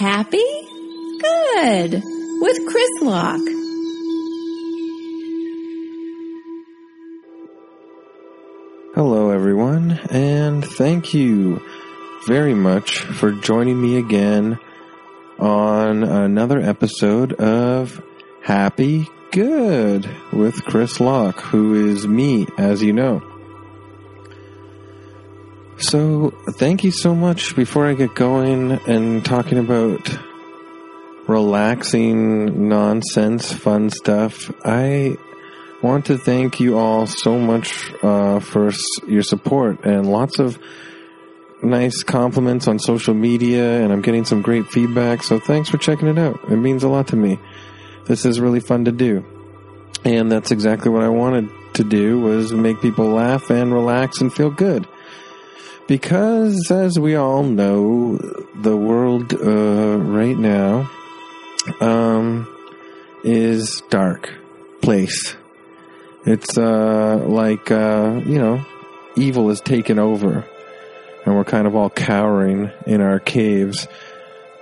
Happy? Good. With Chris Locke. Hello, everyone, and thank you very much for joining me again on another episode of Happy Good with Chris Locke, who is me, as you know. So, thank you so much. Before I get going and talking about relaxing, nonsense, fun stuff, I want to thank you all so much uh, for your support and lots of nice compliments on social media, and I'm getting some great feedback. So, thanks for checking it out. It means a lot to me. This is really fun to do, and that's exactly what I wanted to do was make people laugh and relax and feel good because as we all know the world uh, right now um, is dark place. It's uh, like uh, you know evil has taken over and we're kind of all cowering in our caves.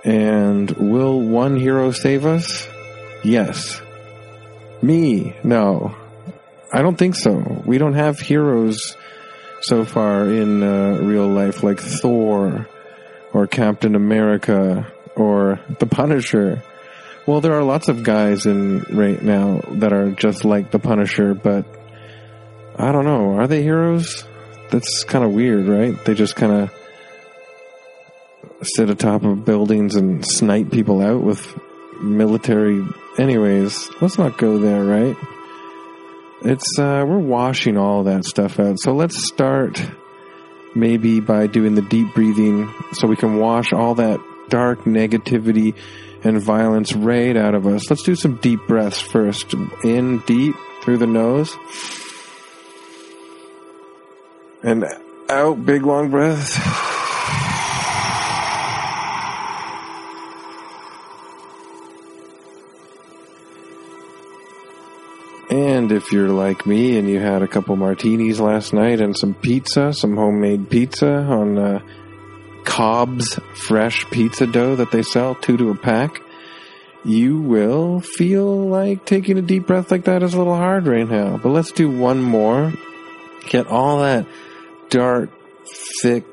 And will one hero save us? Yes. Me? No. I don't think so. We don't have heroes so far in uh, real life, like Thor or Captain America or the Punisher. Well, there are lots of guys in right now that are just like the Punisher, but I don't know. Are they heroes? That's kind of weird, right? They just kind of sit atop of buildings and snipe people out with military. Anyways, let's not go there, right? It's uh, we're washing all that stuff out. So let's start maybe by doing the deep breathing, so we can wash all that dark negativity and violence right out of us. Let's do some deep breaths first. In deep through the nose, and out big long breath. And if you're like me and you had a couple martinis last night and some pizza, some homemade pizza on uh, Cobb's fresh pizza dough that they sell, two to a pack, you will feel like taking a deep breath like that is a little hard right now. But let's do one more. Get all that dark, thick,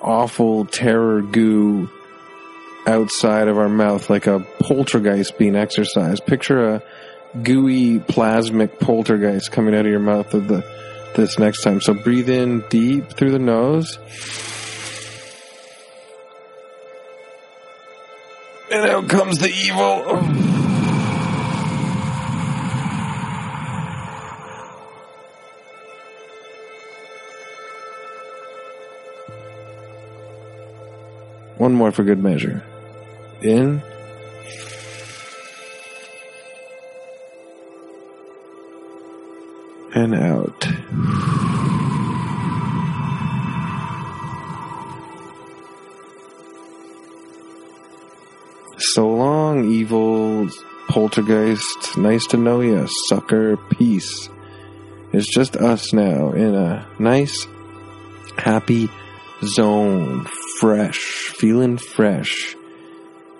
awful terror goo outside of our mouth like a poltergeist being exercised. Picture a gooey plasmic poltergeist coming out of your mouth of the this next time. So breathe in deep through the nose. And out comes the evil. One more for good measure. In. And out. So long, evil poltergeist. Nice to know you, sucker. Peace. It's just us now in a nice, happy zone. Fresh. Feeling fresh.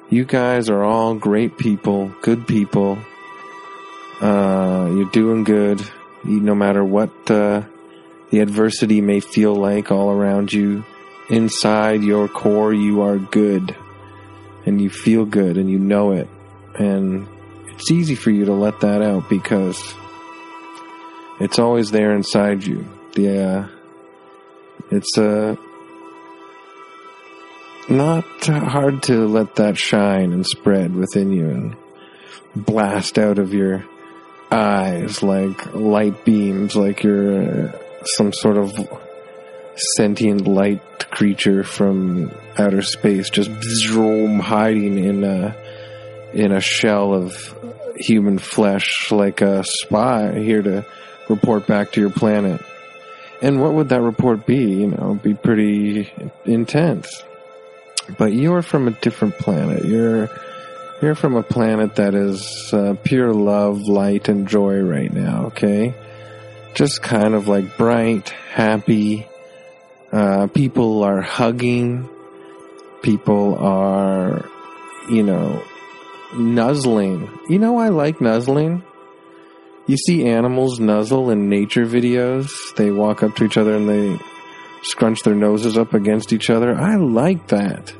You guys are all great people, good people. Uh, you're doing good no matter what uh, the adversity may feel like all around you, inside your core, you are good. And you feel good and you know it. And it's easy for you to let that out because it's always there inside you. The, uh, it's, uh, not hard to let that shine and spread within you and blast out of your eyes like light beams, like you're uh, some sort of sentient light creature from outer space, just zoom, hiding in a in a shell of human flesh, like a spy here to report back to your planet. And what would that report be? You know, be pretty intense. But you're from a different planet. You're you're from a planet that is uh, pure love, light, and joy right now, okay? Just kind of like bright, happy. Uh, people are hugging. People are you know, nuzzling. You know, I like nuzzling. You see animals nuzzle in nature videos. They walk up to each other and they scrunch their noses up against each other. I like that.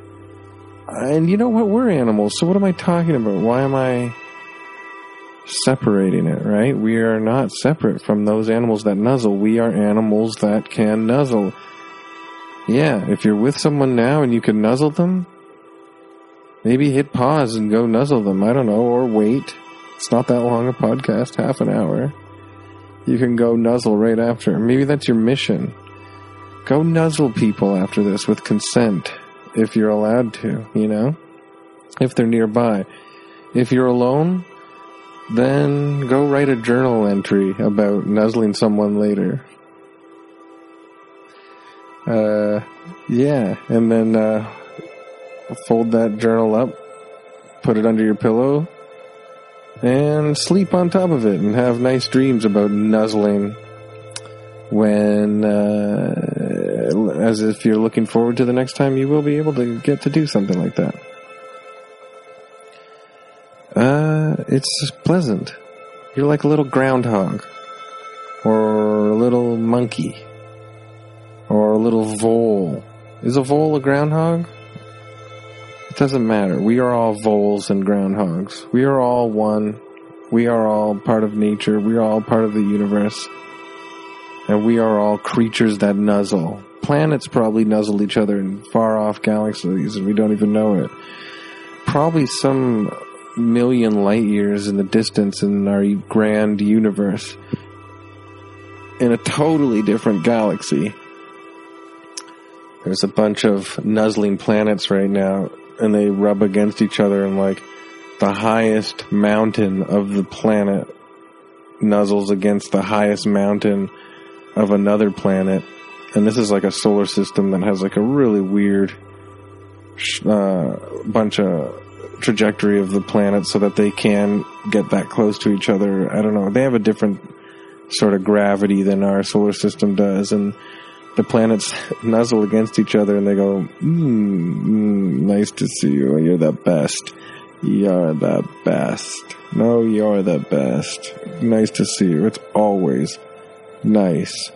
And you know what? We're animals. So what am I talking about? Why am I separating it, right? We are not separate from those animals that nuzzle. We are animals that can nuzzle. Yeah, if you're with someone now and you can nuzzle them, maybe hit pause and go nuzzle them. I don't know, or wait. It's not that long a podcast, half an hour. You can go nuzzle right after. Maybe that's your mission. Go nuzzle people after this with consent, if you're allowed to, you know? If they're nearby. If you're alone, then go write a journal entry about nuzzling someone later. Uh, yeah, and then uh, fold that journal up, put it under your pillow, and sleep on top of it, and have nice dreams about nuzzling. When, uh, as if you're looking forward to the next time you will be able to get to do something like that. Uh, it's pleasant. You're like a little groundhog, or a little monkey, or a little vole. Is a vole a groundhog? It doesn't matter. We are all voles and groundhogs. We are all one. We are all part of nature. We are all part of the universe. And we are all creatures that nuzzle. Planets probably nuzzle each other in far off galaxies and we don't even know it. Probably some million light years in the distance in our grand universe. In a totally different galaxy. There's a bunch of nuzzling planets right now, and they rub against each other, and like the highest mountain of the planet nuzzles against the highest mountain of another planet. And this is like a solar system that has like a really weird uh, bunch of trajectory of the planet so that they can get that close to each other. I don't know. They have a different sort of gravity than our solar system does, and the planets nuzzle against each other and they go, mm, mm, nice to see you. You're the best. You're the best. No, you're the best. Nice to see you. It's always nice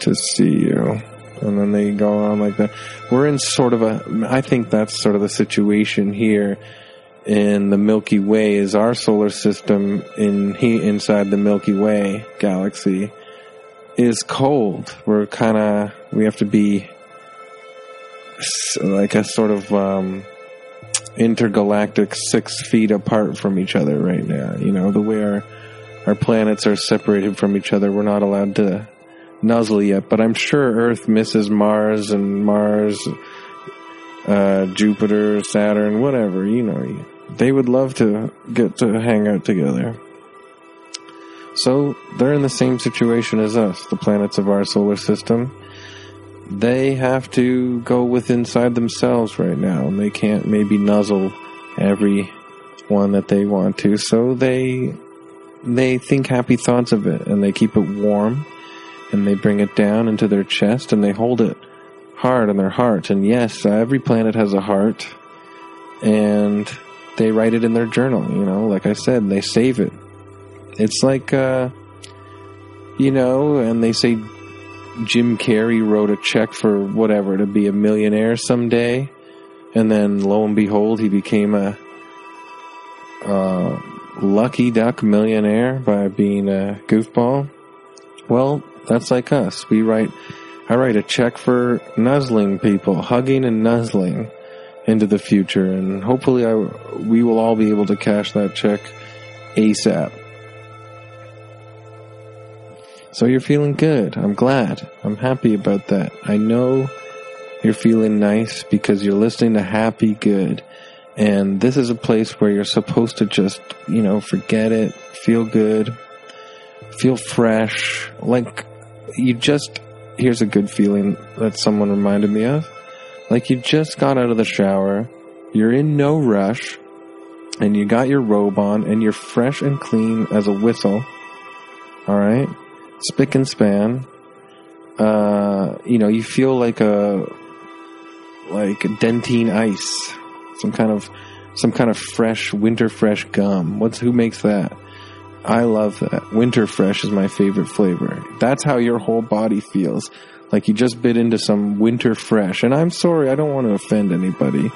to see you. And then they go on like that. We're in sort of a, I think that's sort of the situation here in the Milky Way is our solar system in he inside the Milky Way galaxy is cold. We're kind of we have to be like a sort of um, intergalactic six feet apart from each other right now. You know the way our our planets are separated from each other. We're not allowed to nuzzle yet, but I'm sure Earth misses Mars and Mars, uh, Jupiter, Saturn, whatever. You know, they would love to get to hang out together. So they're in the same situation as us, the planets of our solar system. They have to go with inside themselves right now, and they can't maybe nuzzle every one that they want to. So they they think happy thoughts of it, and they keep it warm, and they bring it down into their chest, and they hold it hard in their heart. And yes, every planet has a heart, and they write it in their journal. You know, like I said, they save it. It's like, uh, you know, and they say Jim Carrey wrote a check for whatever to be a millionaire someday, and then lo and behold, he became a lucky duck millionaire by being a goofball. Well, that's like us. We write, I write a check for nuzzling people, hugging and nuzzling into the future, and hopefully, I, we will all be able to cash that check ASAP. So you're feeling good. I'm glad. I'm happy about that. I know you're feeling nice because you're listening to Happy Good. And this is a place where you're supposed to just, you know, forget it, feel good, feel fresh. Like you just, here's a good feeling that someone reminded me of. Like you just got out of the shower, you're in no rush, and you got your robe on, and you're fresh and clean as a whistle. All right? spick and span. Uh, you know, you feel like a like Dentyne Ice, some kind of some kind of fresh winter fresh gum. What's who makes that? I love that. Winter fresh is my favorite flavor. That's how your whole body feels. Like you just bit into some winter fresh. And I'm sorry, I don't want to offend anybody.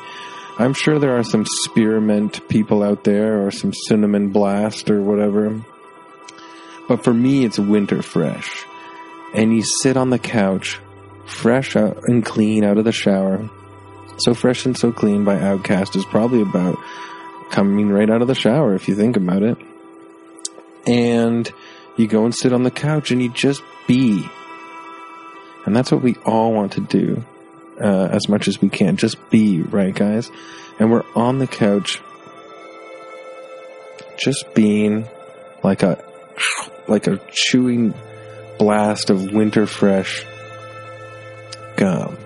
I'm sure there are some spearmint people out there or some cinnamon blast or whatever. But for me, it's winter fresh. And you sit on the couch, fresh and clean out of the shower. So fresh and so clean by OutKast is probably about coming right out of the shower if you think about it. And you go and sit on the couch and you just be. And that's what we all want to do uh, as much as we can. Just be, right, guys? And we're on the couch, just being like a like a chewing blast of winter fresh gum.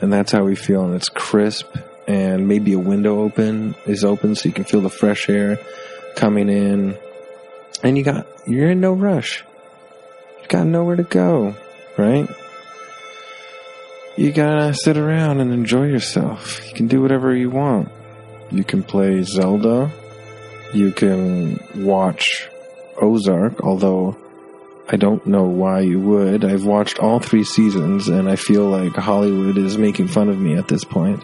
And that's how we feel. And it's crisp, and maybe a window open is open so you can feel the fresh air coming in. And you got you're in no rush. You got nowhere to go, right? you gotta sit around and enjoy yourself. You can do whatever you want. You can play Zelda. You can watch Ozark, although I don't know why you would. I've watched all three seasons and I feel like Hollywood is making fun of me at this point.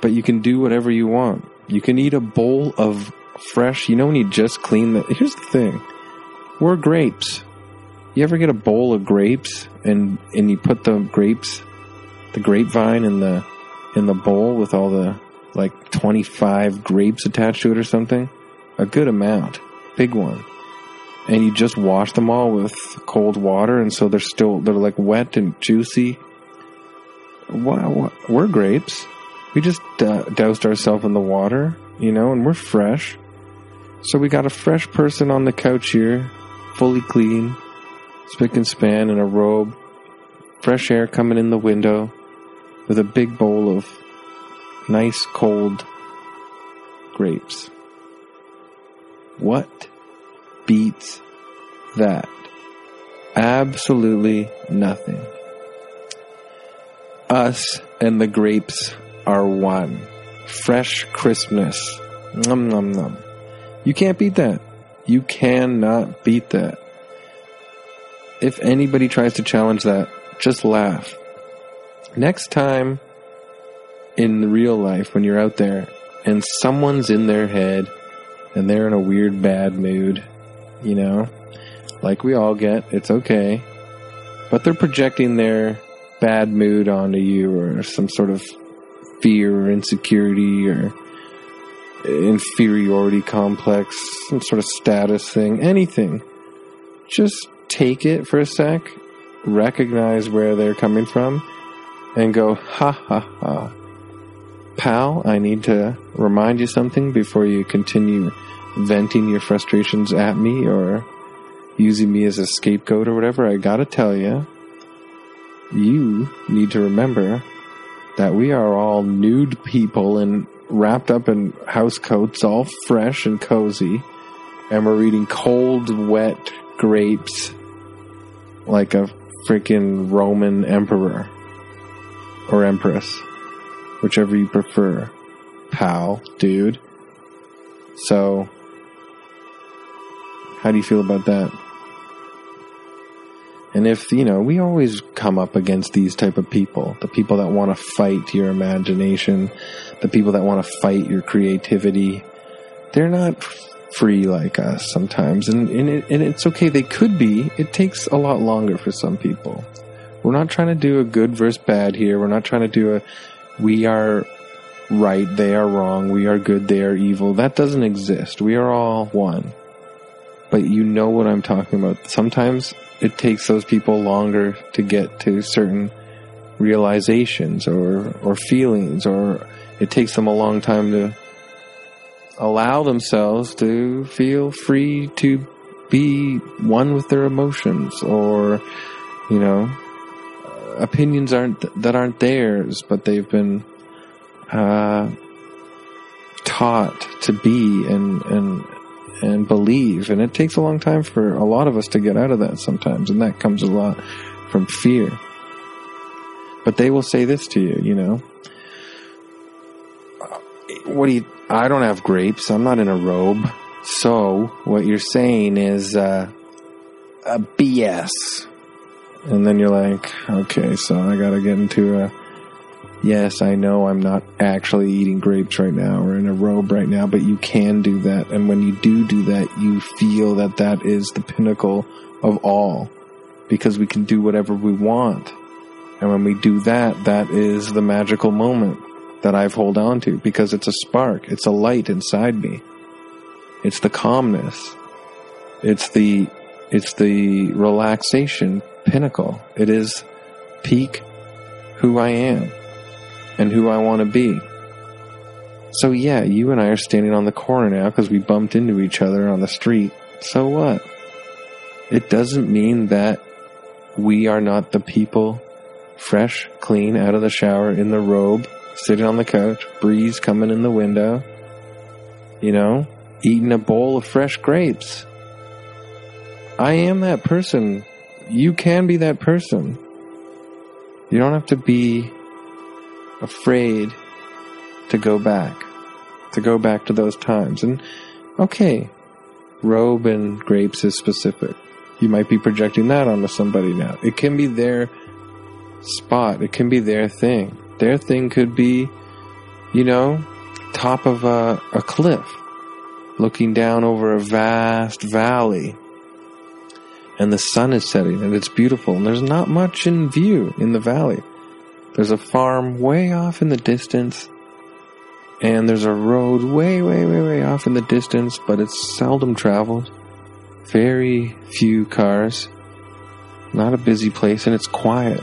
But you can do whatever you want. You can eat a bowl of fresh, you know when you just clean the, here's the thing. We're grapes. You ever get a bowl of grapes and, and you put the grapes the grapevine in the in the bowl with all the like 25 grapes attached to it or something. A good amount. Big one. And you just wash them all with cold water and so they're still they're like wet and juicy. Wow, we're grapes. We just uh, doused ourselves in the water, you know, and we're fresh. So we got a fresh person on the couch here, fully clean, spick and span in a robe, fresh air coming in the window with a big bowl of nice cold grapes. What beats that? Absolutely nothing. Us and the grapes are one. Fresh crispness. Num num num. You can't beat that. You cannot beat that. If anybody tries to challenge that, just laugh next time in real life when you're out there and someone's in their head and they're in a weird bad mood, you know, like we all get, it's okay. But they're projecting their bad mood onto you or some sort of fear or insecurity or inferiority complex, some sort of status thing, anything. Just take it for a sec, recognize where they're coming from, and go, ha ha ha. Pal, I need to remind you something before you continue venting your frustrations at me or using me as a scapegoat or whatever. I gotta tell you, you need to remember that we are all nude people and wrapped up in house coats, all fresh and cozy, and we're eating cold, wet grapes like a freaking Roman emperor or Empress, whichever you prefer, pal, dude. So, how do you feel about that? And if, you know, we always come up against these type of people, the people that want to fight your imagination, the people that want to fight your creativity. They're not free like us sometimes. And, and, it, and it's okay. They could be. It takes a lot longer for some people. We're not trying to do a good versus bad here. We're not trying to do a we are right, they are wrong, we are good, they are evil. That doesn't exist. We are all one. But you know what I'm talking about. Sometimes it takes those people longer to get to certain realizations or or feelings or it takes them a long time to allow themselves to feel free to be one with their emotions or you know opinions aren't that aren't theirs, but they've been uh, taught to be and and and believe, and it takes a long time for a lot of us to get out of that sometimes, and that comes a lot from fear. But they will say this to you, you know. what do you? I don't have grapes. I'm not in a robe. So what you're saying is uh, a BS. And then you're like, okay, so I got to get into a. Yes, I know I'm not actually eating grapes right now or in a robe right now, but you can do that. And when you do do that, you feel that that is the pinnacle of all because we can do whatever we want. And when we do that, that is the magical moment that I've hold on to because it's a spark. It's a light inside me. It's the calmness. It's the, it's the relaxation pinnacle. It is peak who I am and who I want to be. So yeah, you and I are standing on the corner now because we bumped into each other on the street. So what? It doesn't mean that we are not the people fresh, clean, out of the shower, in the robe, sitting on the couch, breeze coming in the window, you know, eating a bowl of fresh grapes. I am that person. You can be that person. You don't have to be afraid to go back, to go back to those times. And okay, robe and grapes is specific. You might be projecting that onto somebody now. It can be their spot. It can be their thing. Their thing could be, you know, top of a, a cliff, looking down over a vast valley. And the sun is setting and it's beautiful and there's not much in view in the valley. There's a farm way off in the distance and there's a road way, way, way, way off in the distance, but it's seldom traveled. Very few cars. Not a busy place and it's quiet.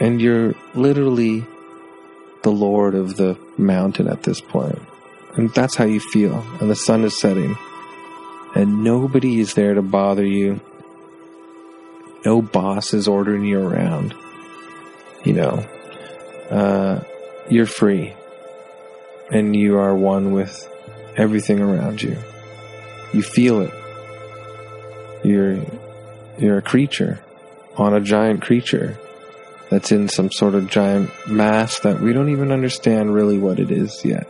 And you're literally the lord of the mountain at this point. And that's how you feel. And the sun is setting. And nobody is there to bother you. No boss is ordering you around. You know, uh, you're free. And you are one with everything around you. You feel it. You're, you're a creature on a giant creature that's in some sort of giant mass that we don't even understand really what it is yet.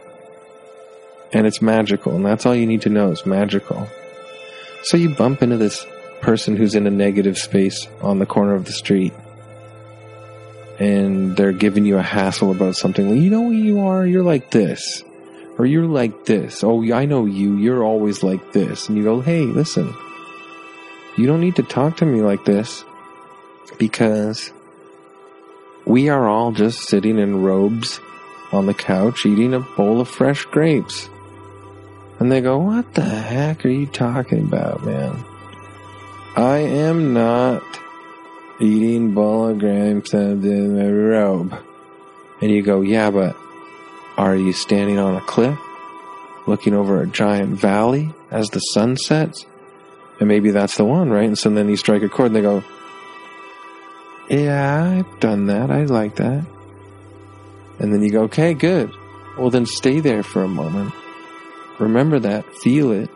And it's magical, and that's all you need to know is magical. So you bump into this person who's in a negative space on the corner of the street, and they're giving you a hassle about something. Well, you know who you are? You're like this. Or you're like this. Oh, I know you. You're always like this. And you go, hey, listen. You don't need to talk to me like this because we are all just sitting in robes on the couch eating a bowl of fresh grapes. And they go, What the heck are you talking about, man? I am not eating bowl of a robe. And you go, Yeah, but are you standing on a cliff looking over a giant valley as the sun sets? And maybe that's the one, right? And so then you strike a chord and they go, yeah, I've done that. I like that. And then you go, okay, good. Well, then stay there for a moment. Remember that. Feel it.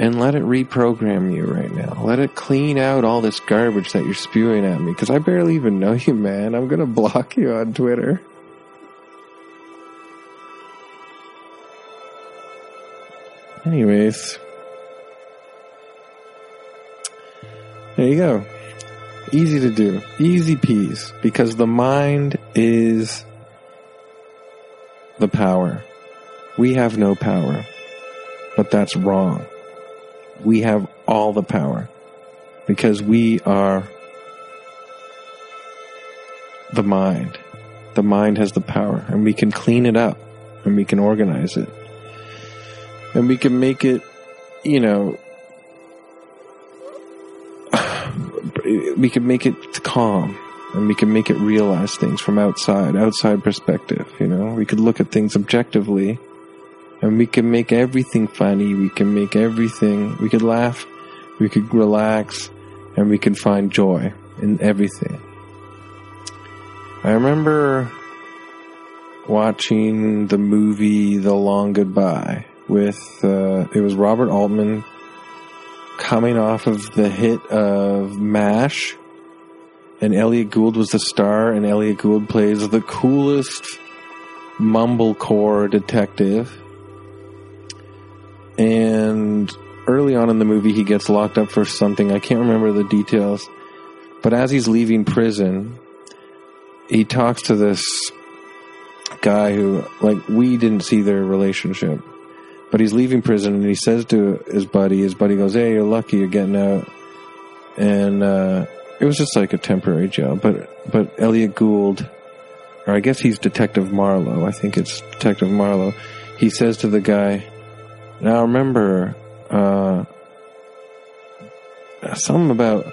And let it reprogram you right now. Let it clean out all this garbage that you're spewing at me. Because I barely even know you, man. I'm going to block you on Twitter. Anyways. There you go. Easy to do. Easy peas. Because the mind is the power. We have no power. But that's wrong. We have all the power. Because we are the mind. The mind has the power. And we can clean it up. And we can organize it. And we can make it, you know, we can make it calm and we can make it realize things from outside, outside perspective, you know? We could look at things objectively and we can make everything funny. We can make everything, we could laugh, we could relax, and we can find joy in everything. I remember watching the movie The Long Goodbye with, uh, it was Robert Altman coming off of the hit of MASH, and Elliott Gould was the star, and Elliott Gould plays the coolest mumblecore detective. And early on in the movie, he gets locked up for something. I can't remember the details. But as he's leaving prison, he talks to this guy who, like, we didn't see their relationship. But he's leaving prison and he says to his buddy, his buddy goes, Hey, you're lucky you're getting out. And, uh, it was just like a temporary jail. But, but Elliott Gould, or I guess he's Detective Marlowe. I think it's Detective Marlowe. He says to the guy, now remember, uh, something about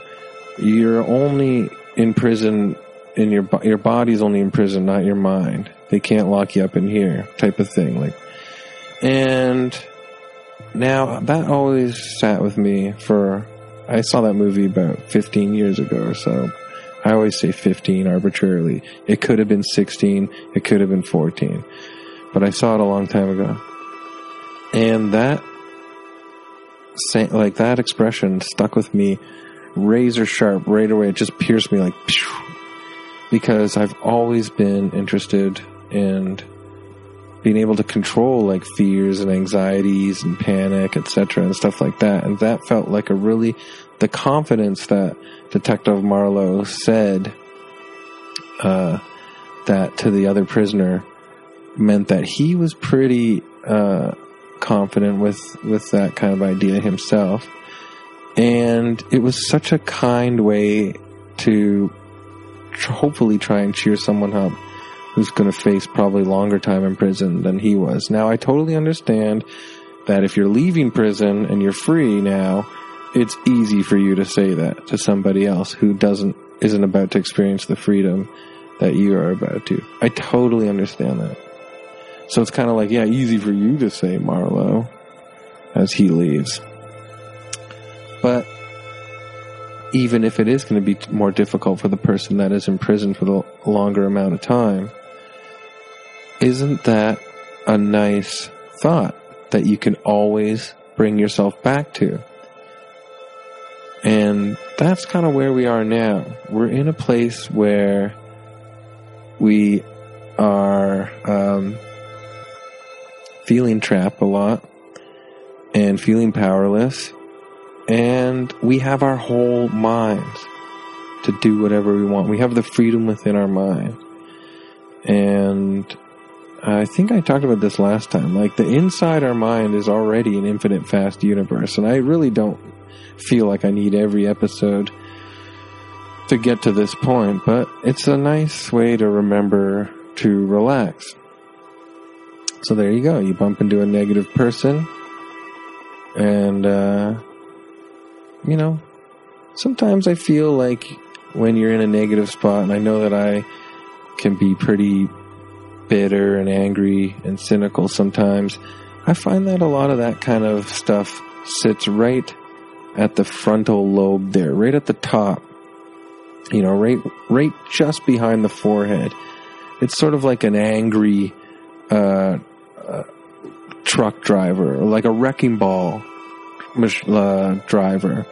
you're only in prison in your your body's only in prison, not your mind. They can't lock you up in here, type of thing. Like, and now that always sat with me for. I saw that movie about 15 years ago or so. I always say 15 arbitrarily. It could have been 16. It could have been 14. But I saw it a long time ago. And that, like that expression stuck with me razor sharp right away. It just pierced me like, because I've always been interested in being able to control like fears and anxieties and panic, etc., and stuff like that. And that felt like a really the confidence that Detective Marlowe said uh, that to the other prisoner meant that he was pretty uh, confident with with that kind of idea himself. And it was such a kind way to hopefully try and cheer someone up who's going to face probably longer time in prison than he was. Now, I totally understand that if you're leaving prison and you're free now, it's easy for you to say that to somebody else who doesn't isn't about to experience the freedom that you are about to. I totally understand that. So it's kind of like, yeah, easy for you to say Marlowe as he leaves. But even if it is going to be more difficult for the person that is in prison for the longer amount of time, isn't that a nice thought that you can always bring yourself back to? And that's kind of where we are now. We're in a place where we are um, feeling trapped a lot and feeling powerless. And we have our whole minds to do whatever we want. We have the freedom within our mind. And I think I talked about this last time. Like the inside our mind is already an infinite fast universe. And I really don't feel like I need every episode to get to this point, but it's a nice way to remember to relax. So there you go. You bump into a negative person, and, uh, you know, sometimes I feel like when you're in a negative spot, and I know that I can be pretty bitter and angry and cynical sometimes, I find that a lot of that kind of stuff sits right at the frontal lobe there, right at the top. You know, right, right just behind the forehead. It's sort of like an angry, uh, uh truck driver, like a wrecking ball uh, driver,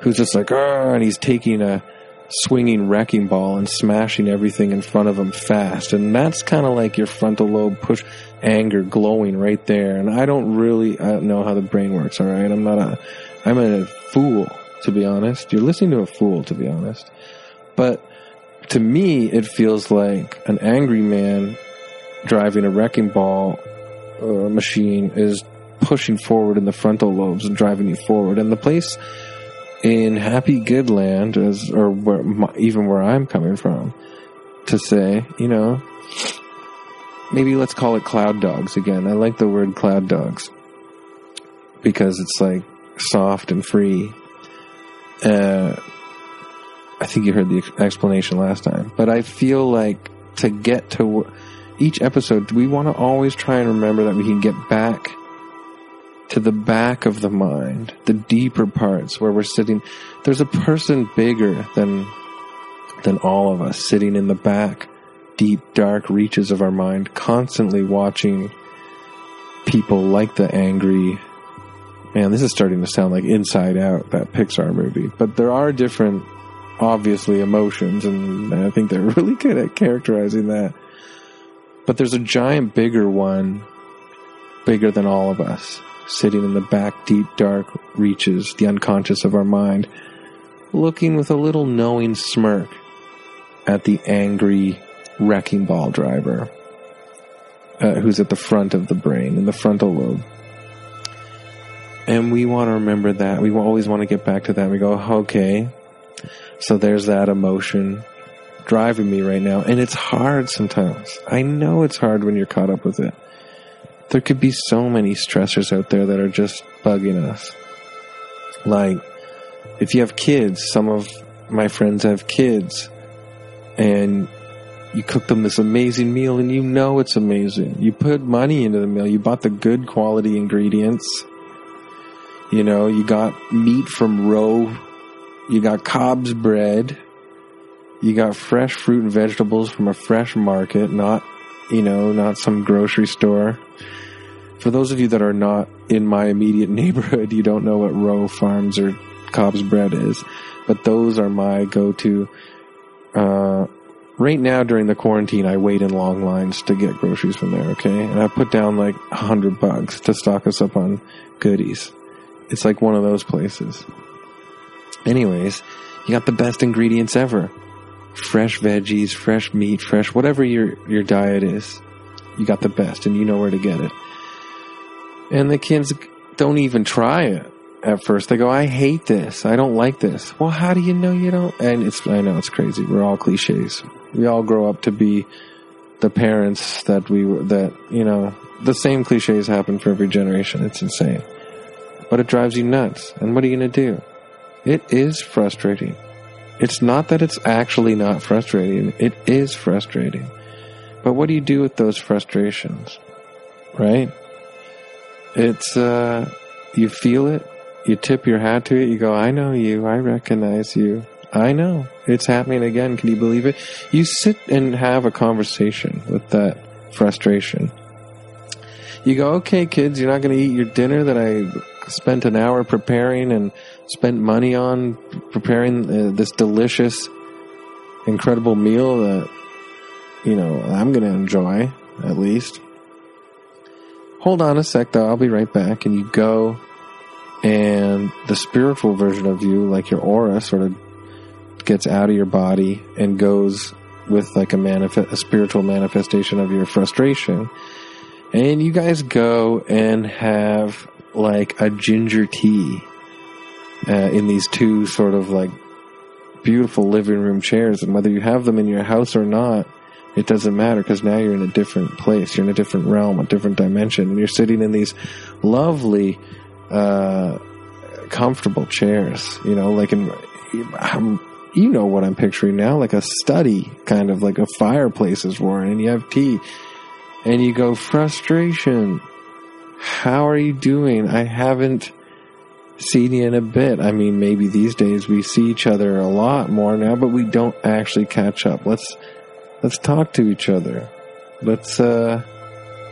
who's just like, and he's taking a swinging wrecking ball and smashing everything in front of him fast. And that's kind of like your frontal lobe push anger glowing right there. And I don't really I don't know how the brain works. All right, I'm not a I'm a fool, to be honest. You're listening to a fool, to be honest. But to me, it feels like an angry man driving a wrecking ball uh, machine is pushing forward in the frontal lobes and driving you forward. And the place in Happy Good Land, is, or where, even where I'm coming from, to say, you know, maybe let's call it cloud dogs again. I like the word cloud dogs because it's like soft and free. Uh, I think you heard the explanation last time, but I feel like to get to each episode, we want to always try and remember that we can get back to the back of the mind, the deeper parts where we're sitting. There's a person bigger than than all of us sitting in the back, deep, dark reaches of our mind, constantly watching people like the angry, Man, this is starting to sound like Inside Out, that Pixar movie. But there are different, obviously, emotions, and I think they're really good at characterizing that. But there's a giant, bigger one, bigger than all of us, sitting in the back, deep, dark reaches, the unconscious of our mind, looking with a little knowing smirk at the angry wrecking ball driver uh, who's at the front of the brain, in the frontal lobe. And we want to remember that. We always want to get back to that. We go, okay, so there's that emotion driving me right now. And it's hard sometimes. I know it's hard when you're caught up with it. There could be so many stressors out there that are just bugging us. Like, if you have kids, some of my friends have kids, and you cook them this amazing meal and you know it's amazing. You put money into the meal. You bought the good quality ingredients. You know, you got meat from Roe. You got Cobb's bread. You got fresh fruit and vegetables from a fresh market, not, you know, not some grocery store. For those of you that are not in my immediate neighborhood, you don't know what Roe Farms or Cobb's bread is. But those are my go-to, uh, right now during the quarantine, I wait in long lines to get groceries from there, okay? And I put down like a hundred bucks to stock us up on goodies. It's like one of those places. Anyways, you got the best ingredients ever. Fresh veggies, fresh meat, fresh whatever your, your diet is. You got the best and you know where to get it. And the kids don't even try it at first. They go, I hate this. I don't like this. Well, how do you know you don't? And it's, I know it's crazy. We're all cliches. We all grow up to be the parents that we, that, you know, the same cliches happen for every generation. It's insane. But it drives you nuts. And what are you going to do? It is frustrating. It's not that it's actually not frustrating. It is frustrating. But what do you do with those frustrations? Right? It's, uh, you feel it, you tip your hat to it, you go, I know you, I recognize you. I know. It's happening again. Can you believe it? You sit and have a conversation with that frustration. You go, okay, kids, you're not going to eat your dinner that I spent an hour preparing and spent money on preparing uh, this delicious, incredible meal that, you know, I'm going to enjoy, at least. Hold on a sec, though. I'll be right back. And you go, and the spiritual version of you, like your aura, sort of gets out of your body and goes with like a manifest, a spiritual manifestation of your frustration. And you guys go and have like a ginger tea uh, in these two sort of like beautiful living room chairs. And whether you have them in your house or not, it doesn't matter because now you're in a different place. You're in a different realm, a different dimension. And you're sitting in these lovely, uh, comfortable chairs, you know, like in, I'm, you know what I'm picturing now, like a study, kind of like a fireplace is roaring and you have tea and you go, frustration. How are you doing? I haven't seen a bit. I mean, maybe these days we see each other a lot more now, but we don't actually catch up. Let's, let's talk to each other. Let's, uh,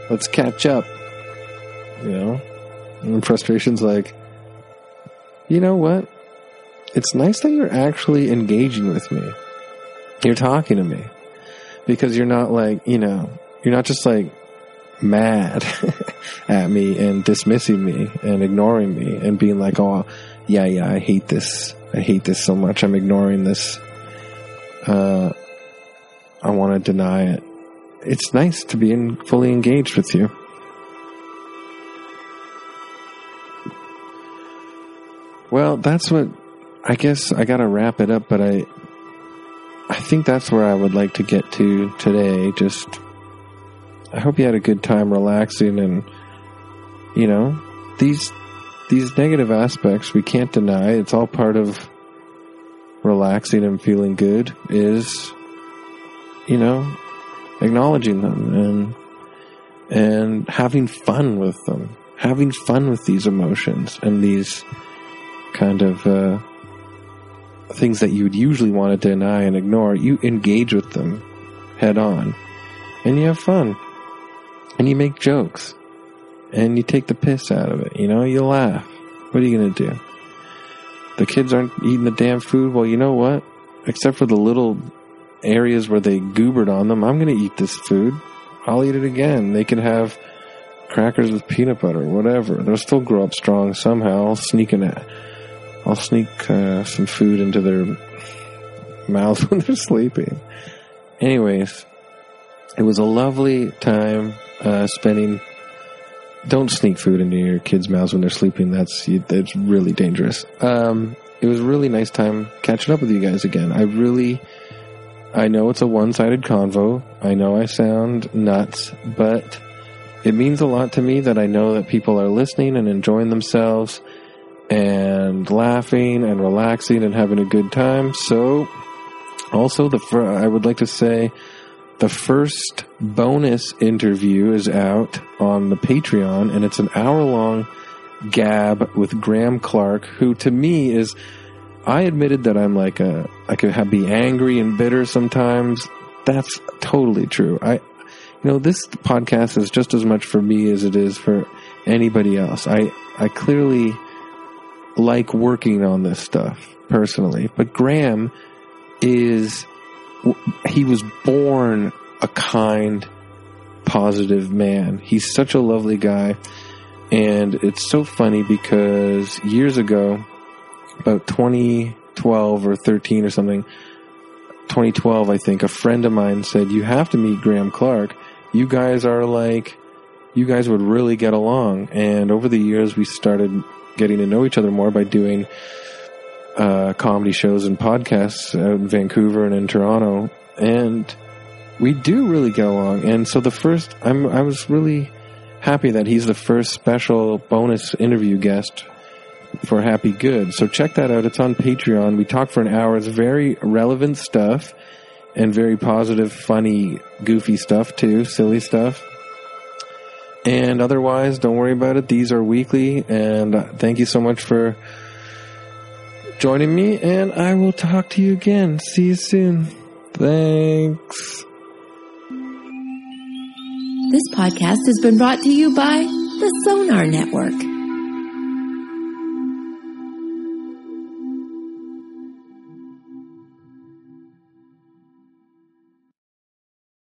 let's catch up. You know? And frustration's like, you know what? It's nice that you're actually engaging with me. You're talking to me. Because you're not like, you know, you're not just like mad at me and dismissing me and ignoring me and being like, oh, yeah, yeah, I hate this. I hate this so much. I'm ignoring this. Uh, I want to deny it. It's nice to be in, fully engaged with you. Well, that's what I guess I got to wrap it up, but I I think that's where I would like to get to today. Just I hope you had a good time relaxing and you know, these these negative aspects we can't deny. It's all part of relaxing and feeling good is you know, acknowledging them and and having fun with them. Having fun with these emotions and these kind of uh, things that you would usually want to deny and ignore, you engage with them head on. And you have fun. And you make jokes. And you take the piss out of it. You know, you laugh. What are you going to do? The kids aren't eating the damn food. Well, you know what? Except for the little areas where they goobered on them, I'm going to eat this food. I'll eat it again. They can have crackers with peanut butter, whatever. They'll still grow up strong somehow. I'll sneak in I'll sneak uh, some food into their mouths when they're sleeping. Anyways, it was a lovely time uh, spending. Don't sneak food into your kids' mouths when they're sleeping. That's that's really dangerous. Um, it was a really nice time catching up with you guys again. I really, I know it's a one-sided convo. I know I sound nuts, but it means a lot to me that I know that people are listening and enjoying themselves and laughing and relaxing and having a good time. So, also the fir- I would like to say the first bonus interview is out on the Patreon, and it's an hour long gab with Graham Clark, who to me is. I admitted that I'm like a I could have, be angry and bitter sometimes. That's totally true. I, you know, this podcast is just as much for me as it is for anybody else. I I clearly like working on this stuff personally, but Graham is he was born a kind, positive man. He's such a lovely guy. And it's so funny because years ago, about 2012 or 13 or something, 2012, I think, a friend of mine said, You have to meet Graham Clark. You guys are like, you guys would really get along. And over the years, we started getting to know each other more by doing uh, comedy shows and podcasts out in Vancouver and in Toronto. And we do really get along. And so the first, I'm, I was really happy that he's the first special bonus interview guest for Happy Good. So check that out. It's on Patreon. We talk for an hour. It's very relevant stuff and very positive, funny, goofy stuff too, silly stuff. And otherwise, don't worry about it. These are weekly. And uh, thank you so much for joining me. And I will talk to you again. See you soon. Thanks. This podcast has been brought to you by the Sonar Network.